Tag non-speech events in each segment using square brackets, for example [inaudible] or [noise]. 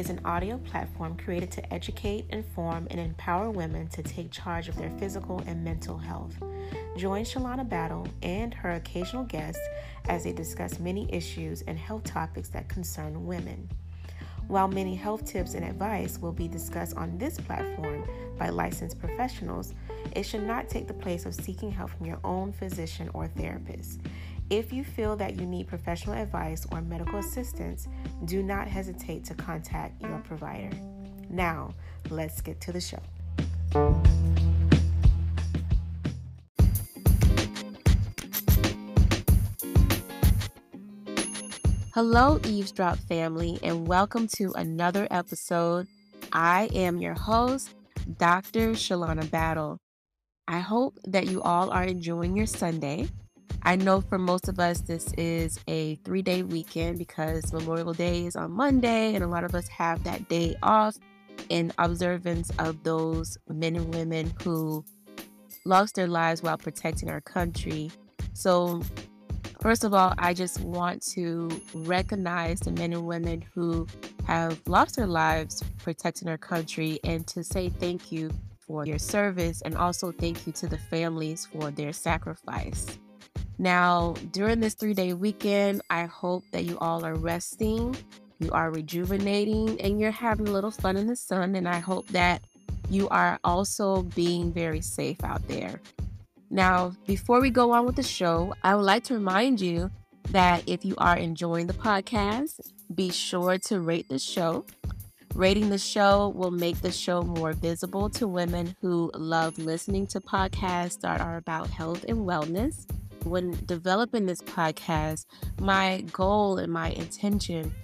is an audio platform created to educate, inform, and empower women to take charge of their physical and mental health. Join Shalana Battle and her occasional guests as they discuss many issues and health topics that concern women. While many health tips and advice will be discussed on this platform by licensed professionals, it should not take the place of seeking help from your own physician or therapist. If you feel that you need professional advice or medical assistance, do not hesitate to contact your provider. Now, let's get to the show. Hello, Eavesdrop family, and welcome to another episode. I am your host, Dr. Shalana Battle. I hope that you all are enjoying your Sunday. I know for most of us, this is a three day weekend because Memorial Day is on Monday, and a lot of us have that day off in observance of those men and women who lost their lives while protecting our country. So, first of all, I just want to recognize the men and women who have lost their lives protecting our country and to say thank you for your service and also thank you to the families for their sacrifice. Now, during this three day weekend, I hope that you all are resting, you are rejuvenating, and you're having a little fun in the sun. And I hope that you are also being very safe out there. Now, before we go on with the show, I would like to remind you that if you are enjoying the podcast, be sure to rate the show. Rating the show will make the show more visible to women who love listening to podcasts that are about health and wellness when developing this podcast, my goal and my intention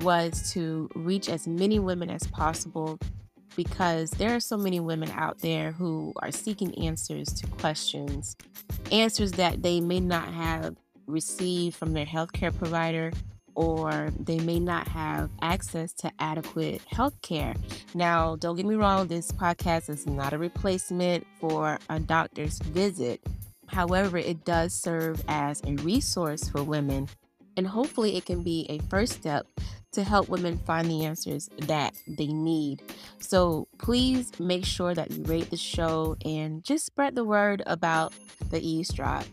was to reach as many women as possible because there are so many women out there who are seeking answers to questions, answers that they may not have received from their healthcare provider or they may not have access to adequate health care. Now, don't get me wrong, this podcast is not a replacement for a doctor's visit. However, it does serve as a resource for women, and hopefully, it can be a first step to help women find the answers that they need. So, please make sure that you rate the show and just spread the word about the eavesdrop.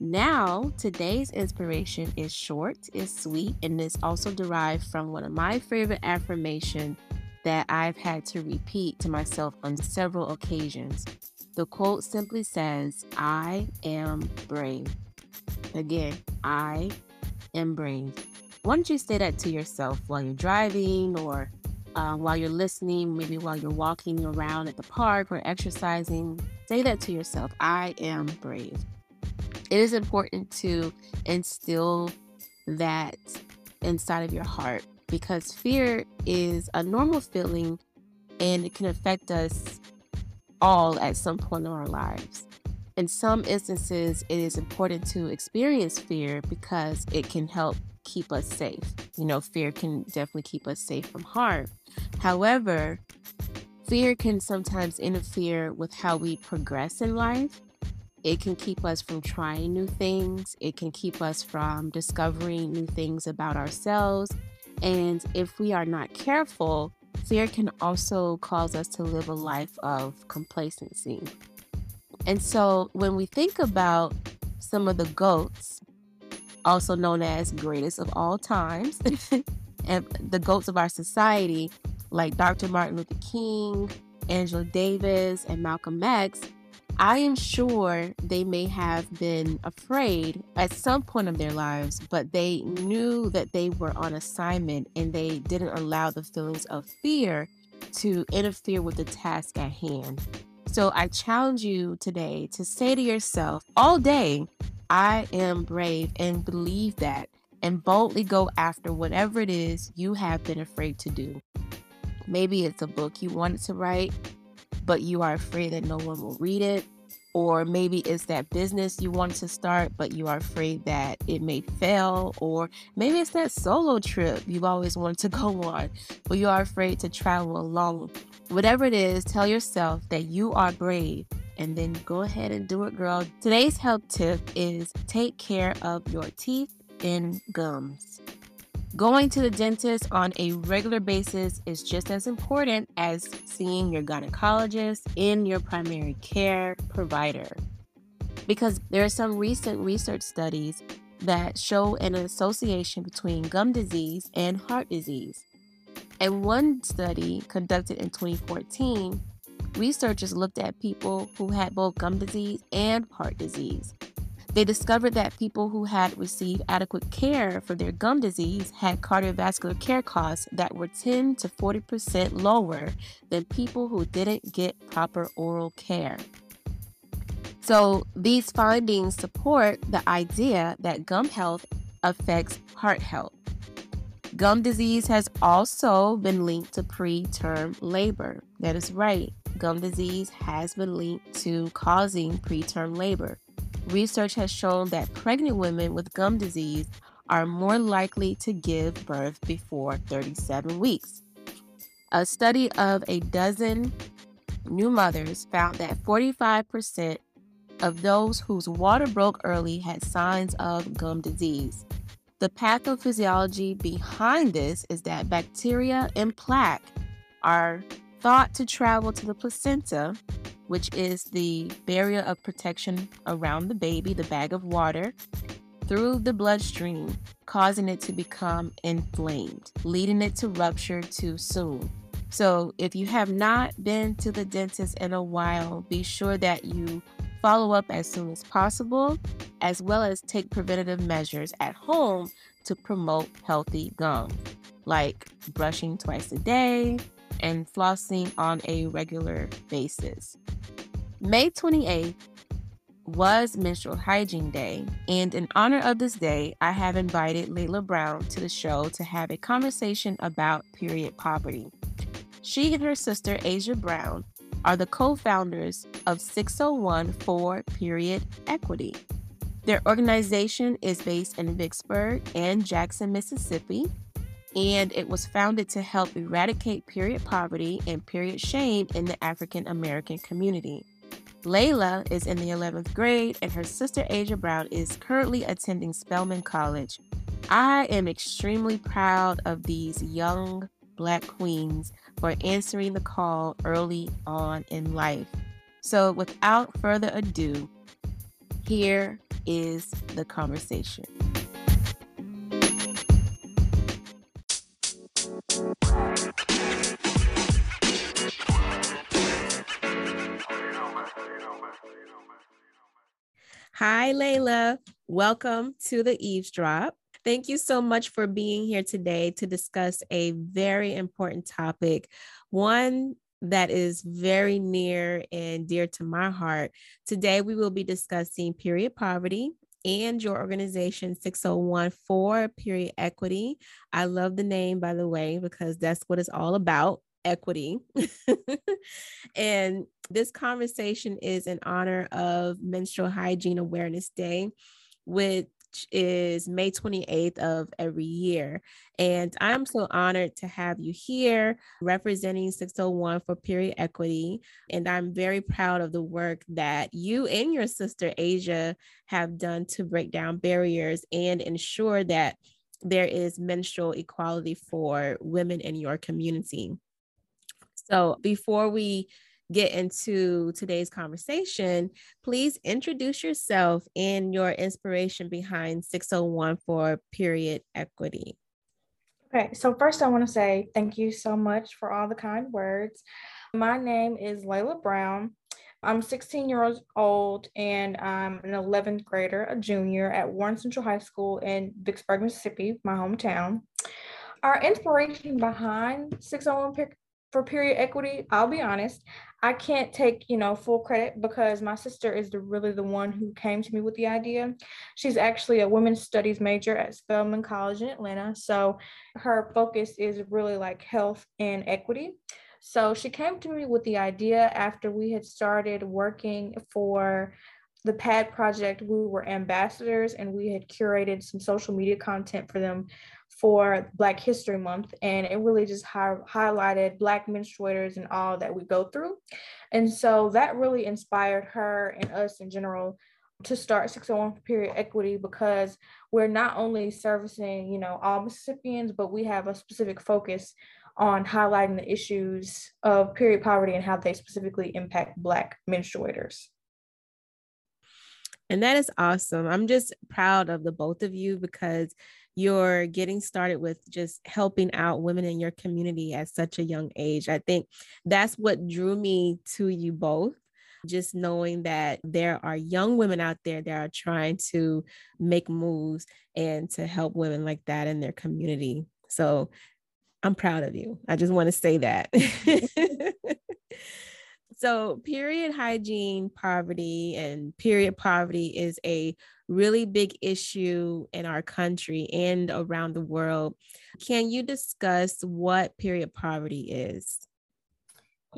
Now, today's inspiration is short, is sweet, and is also derived from one of my favorite affirmations that I've had to repeat to myself on several occasions. The quote simply says, I am brave. Again, I am brave. Why don't you say that to yourself while you're driving or uh, while you're listening, maybe while you're walking around at the park or exercising? Say that to yourself I am brave. It is important to instill that inside of your heart because fear is a normal feeling and it can affect us all at some point in our lives. In some instances, it is important to experience fear because it can help keep us safe. You know, fear can definitely keep us safe from harm. However, fear can sometimes interfere with how we progress in life. It can keep us from trying new things. It can keep us from discovering new things about ourselves. And if we are not careful, fear can also cause us to live a life of complacency. And so when we think about some of the goats, also known as greatest of all times, [laughs] and the goats of our society, like Dr. Martin Luther King, Angela Davis, and Malcolm X, I am sure they may have been afraid at some point of their lives, but they knew that they were on assignment and they didn't allow the feelings of fear to interfere with the task at hand. So I challenge you today to say to yourself all day, I am brave and believe that, and boldly go after whatever it is you have been afraid to do. Maybe it's a book you wanted to write, but you are afraid that no one will read it. Or maybe it's that business you want to start, but you are afraid that it may fail. Or maybe it's that solo trip you've always wanted to [laughs] go on, but you are afraid to travel alone. Whatever it is, tell yourself that you are brave and then go ahead and do it, girl. Today's health tip is take care of your teeth and gums. Going to the dentist on a regular basis is just as important as seeing your gynecologist in your primary care provider. Because there are some recent research studies that show an association between gum disease and heart disease. And one study conducted in 2014, researchers looked at people who had both gum disease and heart disease. They discovered that people who had received adequate care for their gum disease had cardiovascular care costs that were 10 to 40% lower than people who didn't get proper oral care. So, these findings support the idea that gum health affects heart health. Gum disease has also been linked to preterm labor. That is right, gum disease has been linked to causing preterm labor. Research has shown that pregnant women with gum disease are more likely to give birth before 37 weeks. A study of a dozen new mothers found that 45% of those whose water broke early had signs of gum disease. The pathophysiology behind this is that bacteria and plaque are thought to travel to the placenta, which is the barrier of protection around the baby, the bag of water, through the bloodstream, causing it to become inflamed, leading it to rupture too soon. So, if you have not been to the dentist in a while, be sure that you follow up as soon as possible, as well as take preventative measures at home to promote healthy gums, like brushing twice a day and flossing on a regular basis. May 28th was Menstrual Hygiene Day, and in honor of this day, I have invited Layla Brown to the show to have a conversation about period poverty. She and her sister, Asia Brown, are the co founders of 601 for Period Equity. Their organization is based in Vicksburg and Jackson, Mississippi, and it was founded to help eradicate period poverty and period shame in the African American community. Layla is in the 11th grade, and her sister Asia Brown is currently attending Spelman College. I am extremely proud of these young Black queens for answering the call early on in life. So, without further ado, here is the conversation. Hi, Layla. Welcome to the eavesdrop. Thank you so much for being here today to discuss a very important topic, one that is very near and dear to my heart. Today, we will be discussing period poverty and your organization 601 for period equity. I love the name, by the way, because that's what it's all about equity. [laughs] and this conversation is in honor of Menstrual Hygiene Awareness Day, which is May 28th of every year. And I'm so honored to have you here representing 601 for period equity. And I'm very proud of the work that you and your sister Asia have done to break down barriers and ensure that there is menstrual equality for women in your community. So before we get into today's conversation, please introduce yourself and your inspiration behind 601 for period equity. Okay, so first I want to say thank you so much for all the kind words. My name is Layla Brown. I'm 16 years old and I'm an 11th grader, a junior at Warren Central High School in Vicksburg, Mississippi, my hometown. Our inspiration behind 601 for period equity, I'll be honest, I can't take, you know, full credit because my sister is the, really the one who came to me with the idea. She's actually a women's studies major at Spelman College in Atlanta. So her focus is really like health and equity. So she came to me with the idea after we had started working for the PAD project. We were ambassadors and we had curated some social media content for them for Black History Month, and it really just hi- highlighted Black menstruators and all that we go through. And so that really inspired her and us in general to start 601 period equity because we're not only servicing, you know, all Mississippians, but we have a specific focus on highlighting the issues of period poverty and how they specifically impact Black menstruators. And that is awesome. I'm just proud of the both of you because you're getting started with just helping out women in your community at such a young age. I think that's what drew me to you both. Just knowing that there are young women out there that are trying to make moves and to help women like that in their community. So I'm proud of you. I just want to say that. [laughs] so, period hygiene poverty and period poverty is a really big issue in our country and around the world. Can you discuss what period poverty is?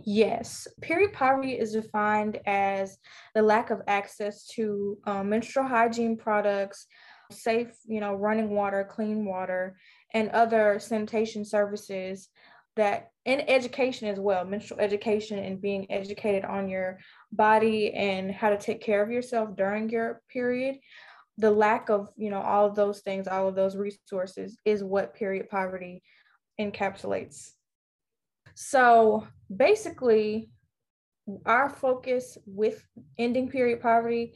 Yes, period poverty is defined as the lack of access to um, menstrual hygiene products, safe, you know, running water, clean water, and other sanitation services that in education as well, menstrual education and being educated on your body and how to take care of yourself during your period. The lack of, you know, all of those things, all of those resources is what period poverty encapsulates. So basically, our focus with ending period poverty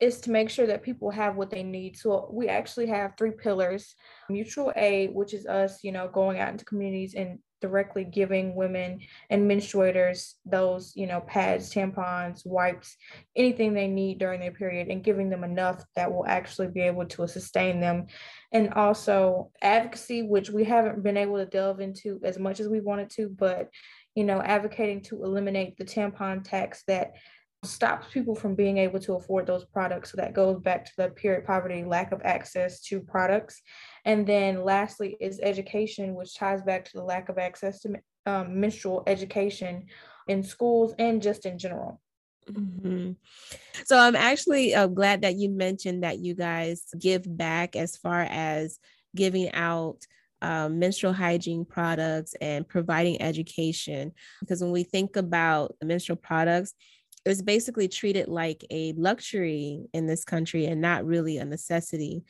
is to make sure that people have what they need. So we actually have three pillars mutual aid, which is us, you know, going out into communities and directly giving women and menstruators those, you know, pads, tampons, wipes, anything they need during their period and giving them enough that will actually be able to sustain them. And also advocacy, which we haven't been able to delve into as much as we wanted to, but, you know, advocating to eliminate the tampon tax that stops people from being able to afford those products. So that goes back to the period poverty, lack of access to products. And then lastly is education, which ties back to the lack of access to um, menstrual education in schools and just in general. Mm-hmm. So I'm actually uh, glad that you mentioned that you guys give back as far as giving out um, menstrual hygiene products and providing education. Because when we think about menstrual products, it's basically treated like a luxury in this country and not really a necessity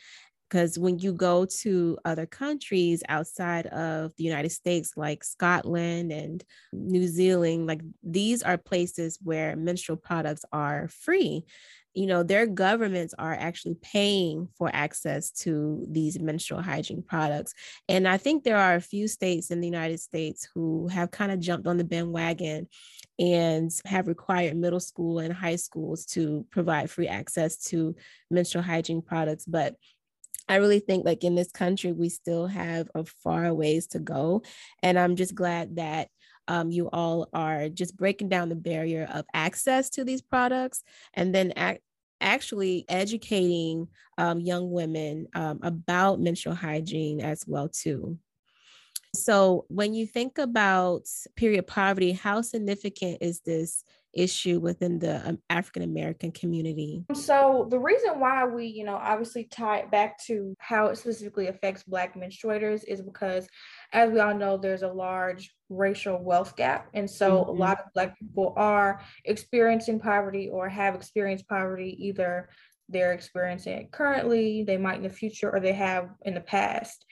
because when you go to other countries outside of the United States, like Scotland and New Zealand, like these are places where menstrual products are free. You know, their governments are actually paying for access to these menstrual hygiene products. And I think there are a few states in the United States who have kind of jumped on the bandwagon and have required middle school and high schools to provide free access to menstrual hygiene products. But I really think like in this country, we still have a far ways to go. And I'm just glad that um, you all are just breaking down the barrier of access to these products and then act, actually educating um, young women um, about menstrual hygiene as well too. So, when you think about period poverty, how significant is this issue within the um, African American community? So, the reason why we, you know, obviously tie it back to how it specifically affects Black menstruators is because, as we all know, there's a large racial wealth gap. And so, mm-hmm. a lot of Black people are experiencing poverty or have experienced poverty either they're experiencing it currently, they might in the future, or they have in the past.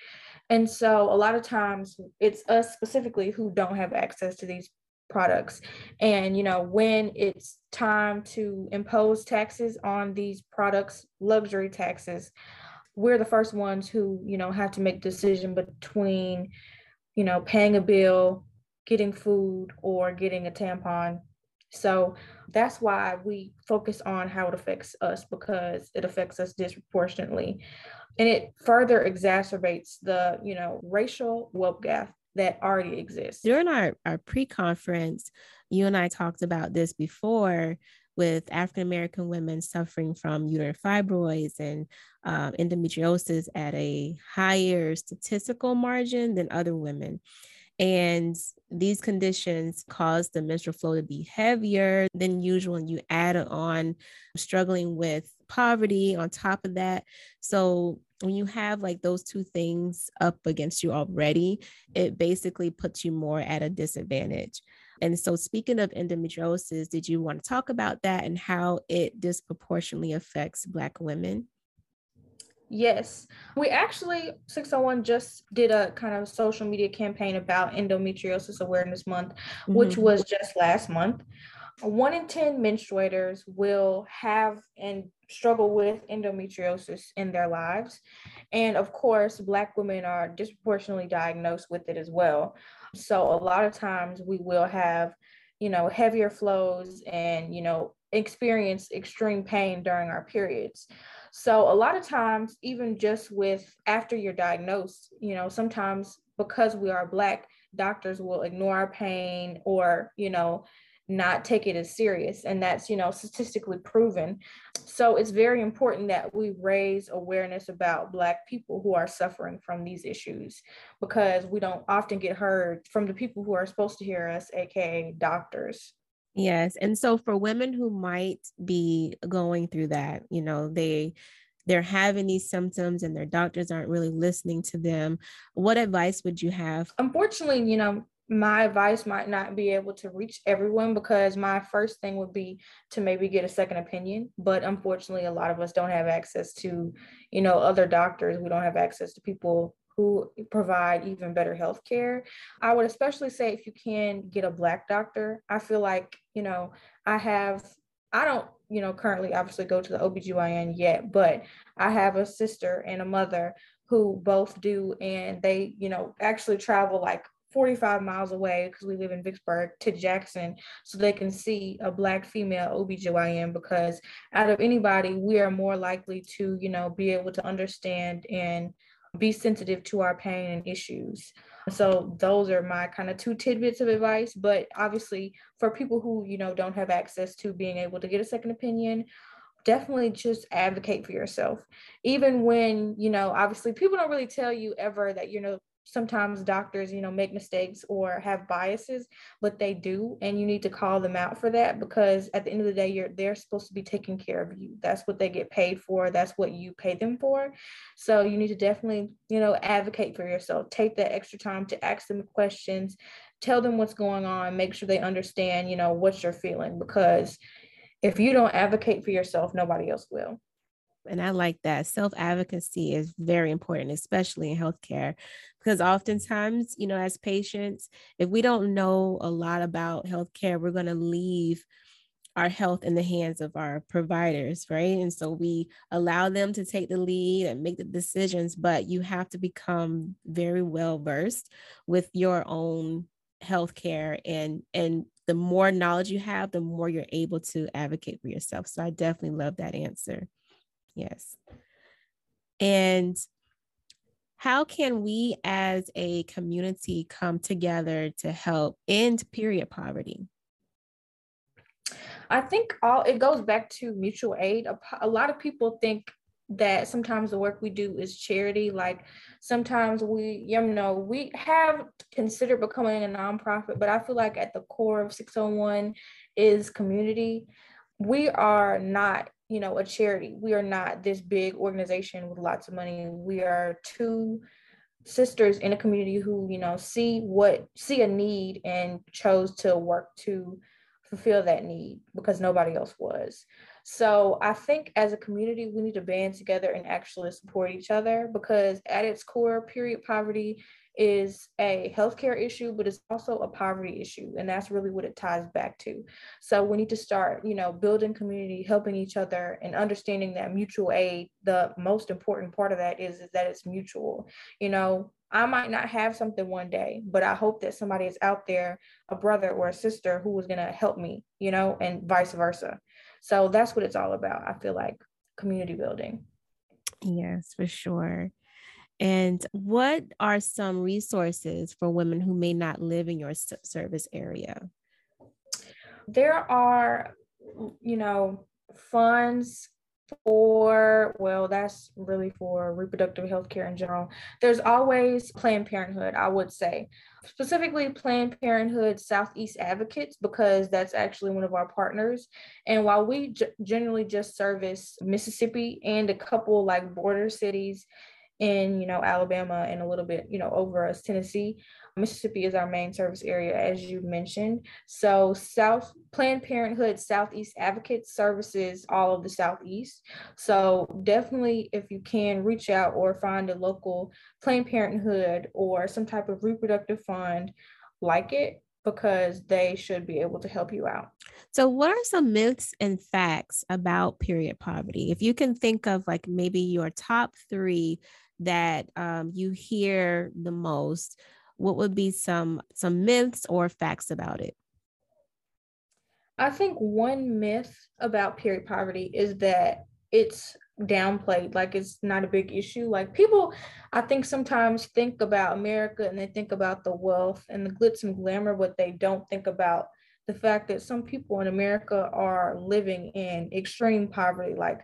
And so a lot of times it's us specifically who don't have access to these products. And, you know, when it's time to impose taxes on these products, luxury taxes, we're the first ones who, you know, have to make decision between, you know, paying a bill, getting food, or getting a tampon. So that's why we focus on how it affects us because it affects us disproportionately. And it further exacerbates the you know racial wealth gap that already exists. During our, our pre-conference you and i talked about this before with african american women suffering from uterine fibroids and uh, endometriosis at a higher statistical margin than other women and these conditions cause the menstrual flow to be heavier than usual. And you add on struggling with poverty on top of that. So when you have like those two things up against you already, it basically puts you more at a disadvantage. And so, speaking of endometriosis, did you want to talk about that and how it disproportionately affects Black women? Yes, we actually 601 just did a kind of social media campaign about endometriosis awareness month, mm-hmm. which was just last month. One in 10 menstruators will have and struggle with endometriosis in their lives. And of course, Black women are disproportionately diagnosed with it as well. So a lot of times we will have, you know, heavier flows and, you know, experience extreme pain during our periods. So a lot of times, even just with after you're diagnosed, you know, sometimes because we are Black, doctors will ignore our pain or, you know, not take it as serious. And that's you know statistically proven. So it's very important that we raise awareness about black people who are suffering from these issues because we don't often get heard from the people who are supposed to hear us aka doctors yes and so for women who might be going through that you know they they're having these symptoms and their doctors aren't really listening to them what advice would you have? Unfortunately you know my advice might not be able to reach everyone because my first thing would be to maybe get a second opinion but unfortunately a lot of us don't have access to you know other doctors. We don't have access to people provide even better health care i would especially say if you can get a black doctor i feel like you know i have i don't you know currently obviously go to the obgyn yet but i have a sister and a mother who both do and they you know actually travel like 45 miles away because we live in Vicksburg to Jackson so they can see a black female OBGYN because out of anybody we are more likely to you know be able to understand and be sensitive to our pain and issues. So those are my kind of two tidbits of advice but obviously for people who you know don't have access to being able to get a second opinion definitely just advocate for yourself. Even when you know obviously people don't really tell you ever that you know sometimes doctors you know make mistakes or have biases but they do and you need to call them out for that because at the end of the day you're they're supposed to be taking care of you. That's what they get paid for. That's what you pay them for. So you need to definitely you know advocate for yourself. Take that extra time to ask them questions. Tell them what's going on. Make sure they understand you know what you're feeling because if you don't advocate for yourself nobody else will and I like that. Self advocacy is very important, especially in healthcare, because oftentimes, you know, as patients, if we don't know a lot about healthcare, we're going to leave our health in the hands of our providers, right? And so we allow them to take the lead and make the decisions, but you have to become very well versed with your own healthcare and and the more knowledge you have, the more you're able to advocate for yourself. So I definitely love that answer. Yes. And how can we as a community come together to help end period poverty? I think all it goes back to mutual aid. A, a, lot of people think that sometimes the work we do is charity. Like sometimes we, you know, we have considered becoming a nonprofit, but I feel like at the core of 601 is community. We are not you know a charity. We are not this big organization with lots of money. We are two sisters in a community who you know see what see a need and chose to work to fulfill that need because nobody else was. So i think as a community we need to band together and actually support each other because at its core period poverty is a healthcare issue, but it's also a poverty issue. And that's really what it ties back to. So we need to start, you know, building community, helping each other, and understanding that mutual aid, the most important part of that is, is that it's mutual. You know, I might not have something one day, but I hope that somebody is out there, a brother or a sister who is going to help me, you know, and vice versa. So that's what it's all about. I feel like community building. Yes, for sure. And what are some resources for women who may not live in your service area? There are, you know, funds for, well, that's really for reproductive health care in general. There's always Planned Parenthood, I would say, specifically Planned Parenthood Southeast Advocates, because that's actually one of our partners. And while we g- generally just service Mississippi and a couple like border cities in, you know, Alabama and a little bit, you know, over us, Tennessee. Mississippi is our main service area, as you mentioned. So, South Planned Parenthood Southeast Advocate services all of the Southeast. So, definitely, if you can, reach out or find a local Planned Parenthood or some type of reproductive fund like it because they should be able to help you out. So, what are some myths and facts about period poverty? If you can think of like maybe your top three that um, you hear the most, what would be some some myths or facts about it? I think one myth about period poverty is that it's downplayed like it's not a big issue like people i think sometimes think about america and they think about the wealth and the glitz and glamour but they don't think about the fact that some people in america are living in extreme poverty like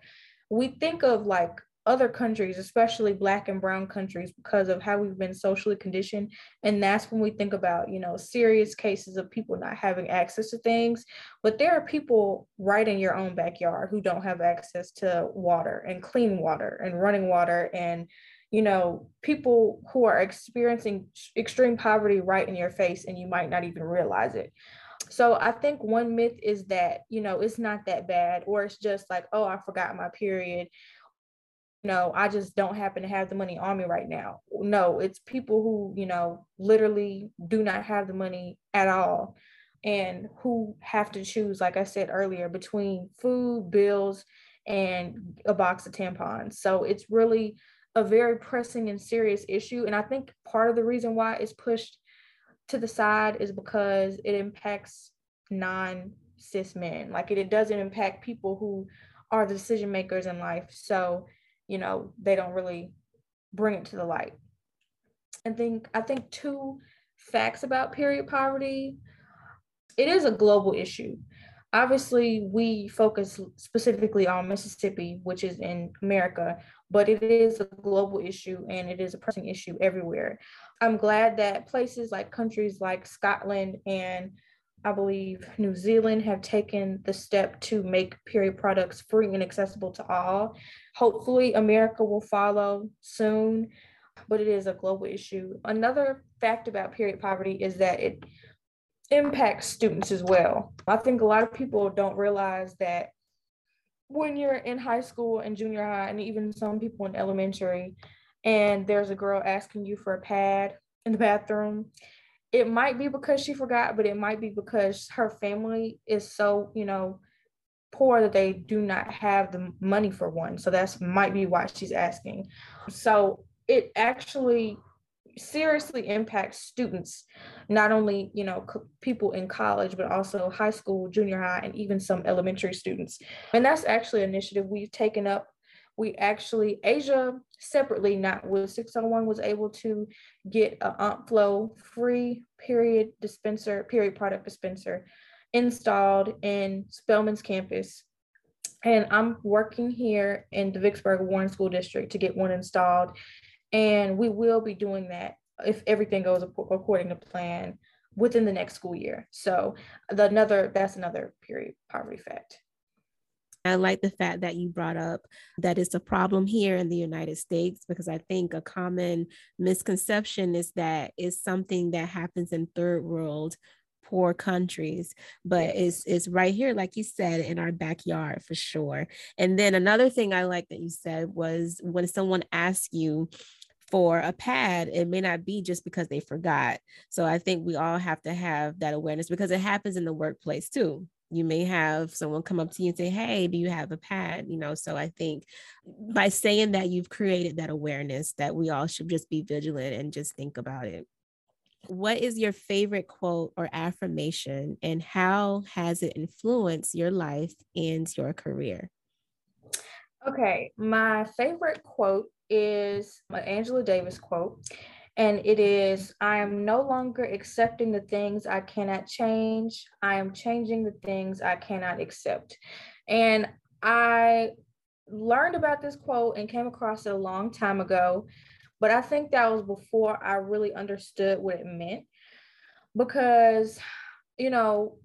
we think of like other countries, especially black and brown countries, because of how we've been socially conditioned. And that's when we think about, you know, serious cases of people not having access to things. But there are people right in your own backyard who don't have access to water and clean water and running water and you know, people who are experiencing extreme poverty right in your face and you might not even realize it. So I think one myth is that, you know, it's not that bad, or it's just like, oh, I forgot my period no, I just don't happen to have the money on me right now. No, it's people who, you know, literally do not have the money at all and who have to choose, like I said earlier, between food, bills, and a box of tampons. So it's really a very pressing and serious issue. And I think part of the reason why it's pushed to the side is because it impacts non cis men. Like it, it doesn't impact people who are the decision makers in life. So you know, they don't really bring it to the light. I think I think two facts about period poverty. It is a global issue. Obviously, we focus specifically on Mississippi, which is in America, but it is a global issue and it is a pressing issue everywhere. I'm glad that places like countries like Scotland and I believe New Zealand have taken the step to make period products free and accessible to all. Hopefully, America will follow soon, but it is a global issue. Another fact about period poverty is that it impacts students as well. I think a lot of people don't realize that when you're in high school and junior high, and even some people in elementary, and there's a girl asking you for a pad in the bathroom, it might be because she forgot, but it might be because her family is so, you know, poor that they do not have the money for one. So that's might be why she's asking. So it actually seriously impacts students, not only, you know, people in college, but also high school, junior high, and even some elementary students. And that's actually an initiative we've taken up we actually Asia separately, not with 601, was able to get a Flow free period dispenser, period product dispenser installed in Spelman's campus. And I'm working here in the Vicksburg Warren School District to get one installed. And we will be doing that if everything goes according to plan within the next school year. So the another that's another period poverty fact. I like the fact that you brought up that it's a problem here in the United States because I think a common misconception is that it's something that happens in third world poor countries. But it's it's right here like you said in our backyard for sure. And then another thing i like that you said was when someone asks you for a pad, it may not be just because they forgot. So I think we all have to have that awareness because it happens in the workplace too you may have someone come up to you and say hey do you have a pad? You know so i think by saying that you've created that awareness that we all should just be vigilant and just think about it. What is your favorite quote or affirmation and how has it influenced your life and your career? Okay my favorite quote is an angela davis quote and it is I am no longer accepting the things I cannot change. I am changing the things I cannot accept. And I learned about this quote and came across it a long time ago, but I think that was before I really understood what it meant because, you know,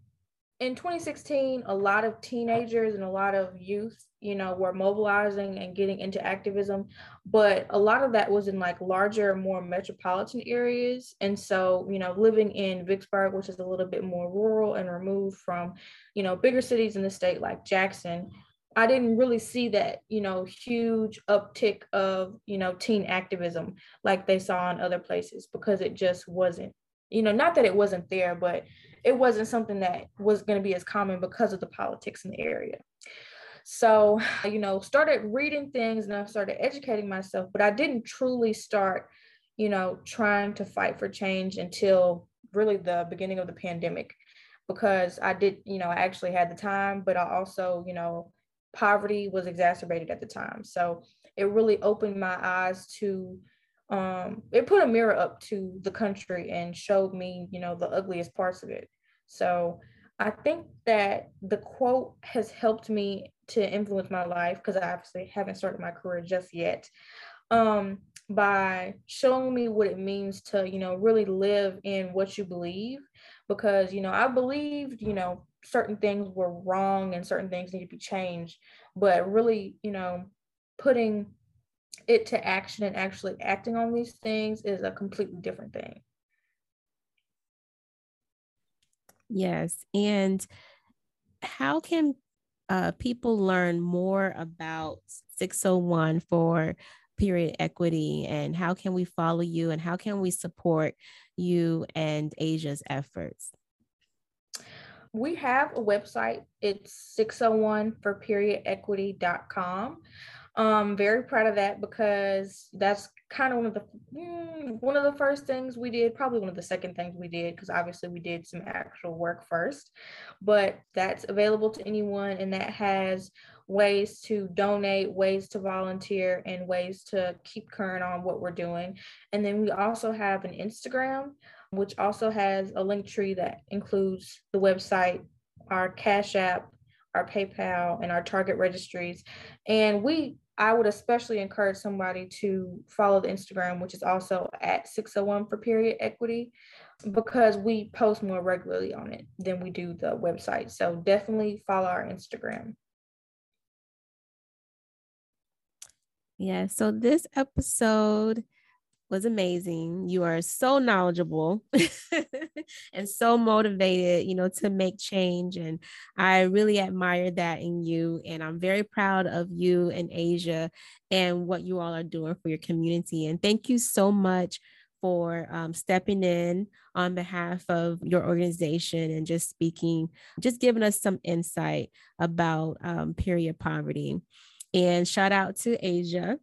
in 2016, a lot of teenagers and a lot of youth, you know, were mobilizing and getting into activism, but a lot of that was in like larger, more metropolitan areas. And so, you know, living in Vicksburg, which is a little bit more rural and removed from, you know, bigger cities in the state like Jackson, I didn't really see that, you know, huge uptick of, you know, teen activism like they saw in other places because it just wasn't, you know, not that it wasn't there, but it wasn't something that was going to be as common because of the politics in the area. So, you know, started reading things and I started educating myself, but I didn't truly start, you know, trying to fight for change until really the beginning of the pandemic because I did, you know, I actually had the time, but I also, you know, poverty was exacerbated at the time. So it really opened my eyes to um, it put a mirror up to the country and showed me, you know, the ugliest parts of it. So I think that the quote has helped me to influence my life because I obviously haven't started my career just yet. Um, by showing me what it means to, you know, really live in what you believe. Because, you know, I believed, you know, certain things were wrong and certain things need to be changed, but really, you know, putting it to action and actually acting on these things is a completely different thing. Yes. And how can uh, people learn more about 601 for period equity and how can we follow you and how can we support you and Asia's efforts? We have a website. It's 601 for period equity.com. Um, very proud of that because that's kind of one of the mm, one of the first things we did, probably one of the second things we did, because obviously we did some actual work first. But that's available to anyone, and that has ways to donate, ways to volunteer, and ways to keep current on what we're doing. And then we also have an Instagram, which also has a link tree that includes the website, our Cash App, our PayPal, and our Target registries. And we I would especially encourage somebody to follow the Instagram, which is also at 601 for period equity, because we post more regularly on it than we do the website. So definitely follow our Instagram. Yeah, so this episode was amazing. You are so knowledgeable [laughs] and so motivated, you know, to make change. And I really admire that in you. And I'm very proud of you and Asia and what you all are doing for your community. And thank you so much for um, stepping in on behalf of your organization and just speaking, just giving us some insight about um, period poverty. And shout out to Asia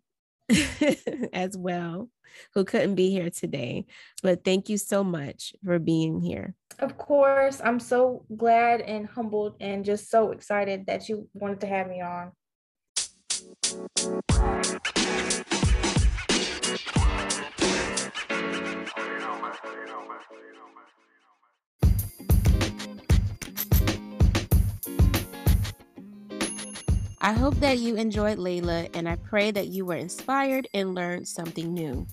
[laughs] as well who couldn't be here today. But thank you so much for being here. Of course, I'm so glad and humbled and just so excited that you wanted to have me on. I hope that you enjoyed Layla, and I pray that you were inspired and learned something new.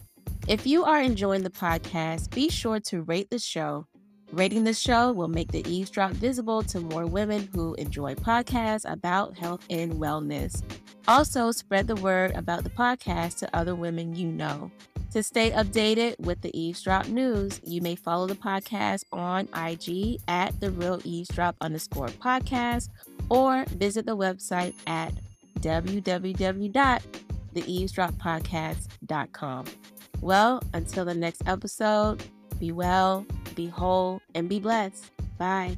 If you are enjoying the podcast, be sure to rate the show. Rating the show will make the eavesdrop visible to more women who enjoy podcasts about health and wellness. Also, spread the word about the podcast to other women you know. To stay updated with the eavesdrop news, you may follow the podcast on IG at the real eavesdrop underscore podcast or visit the website at www.theeavesdroppodcast.com. Well, until the next episode, be well, be whole, and be blessed. Bye.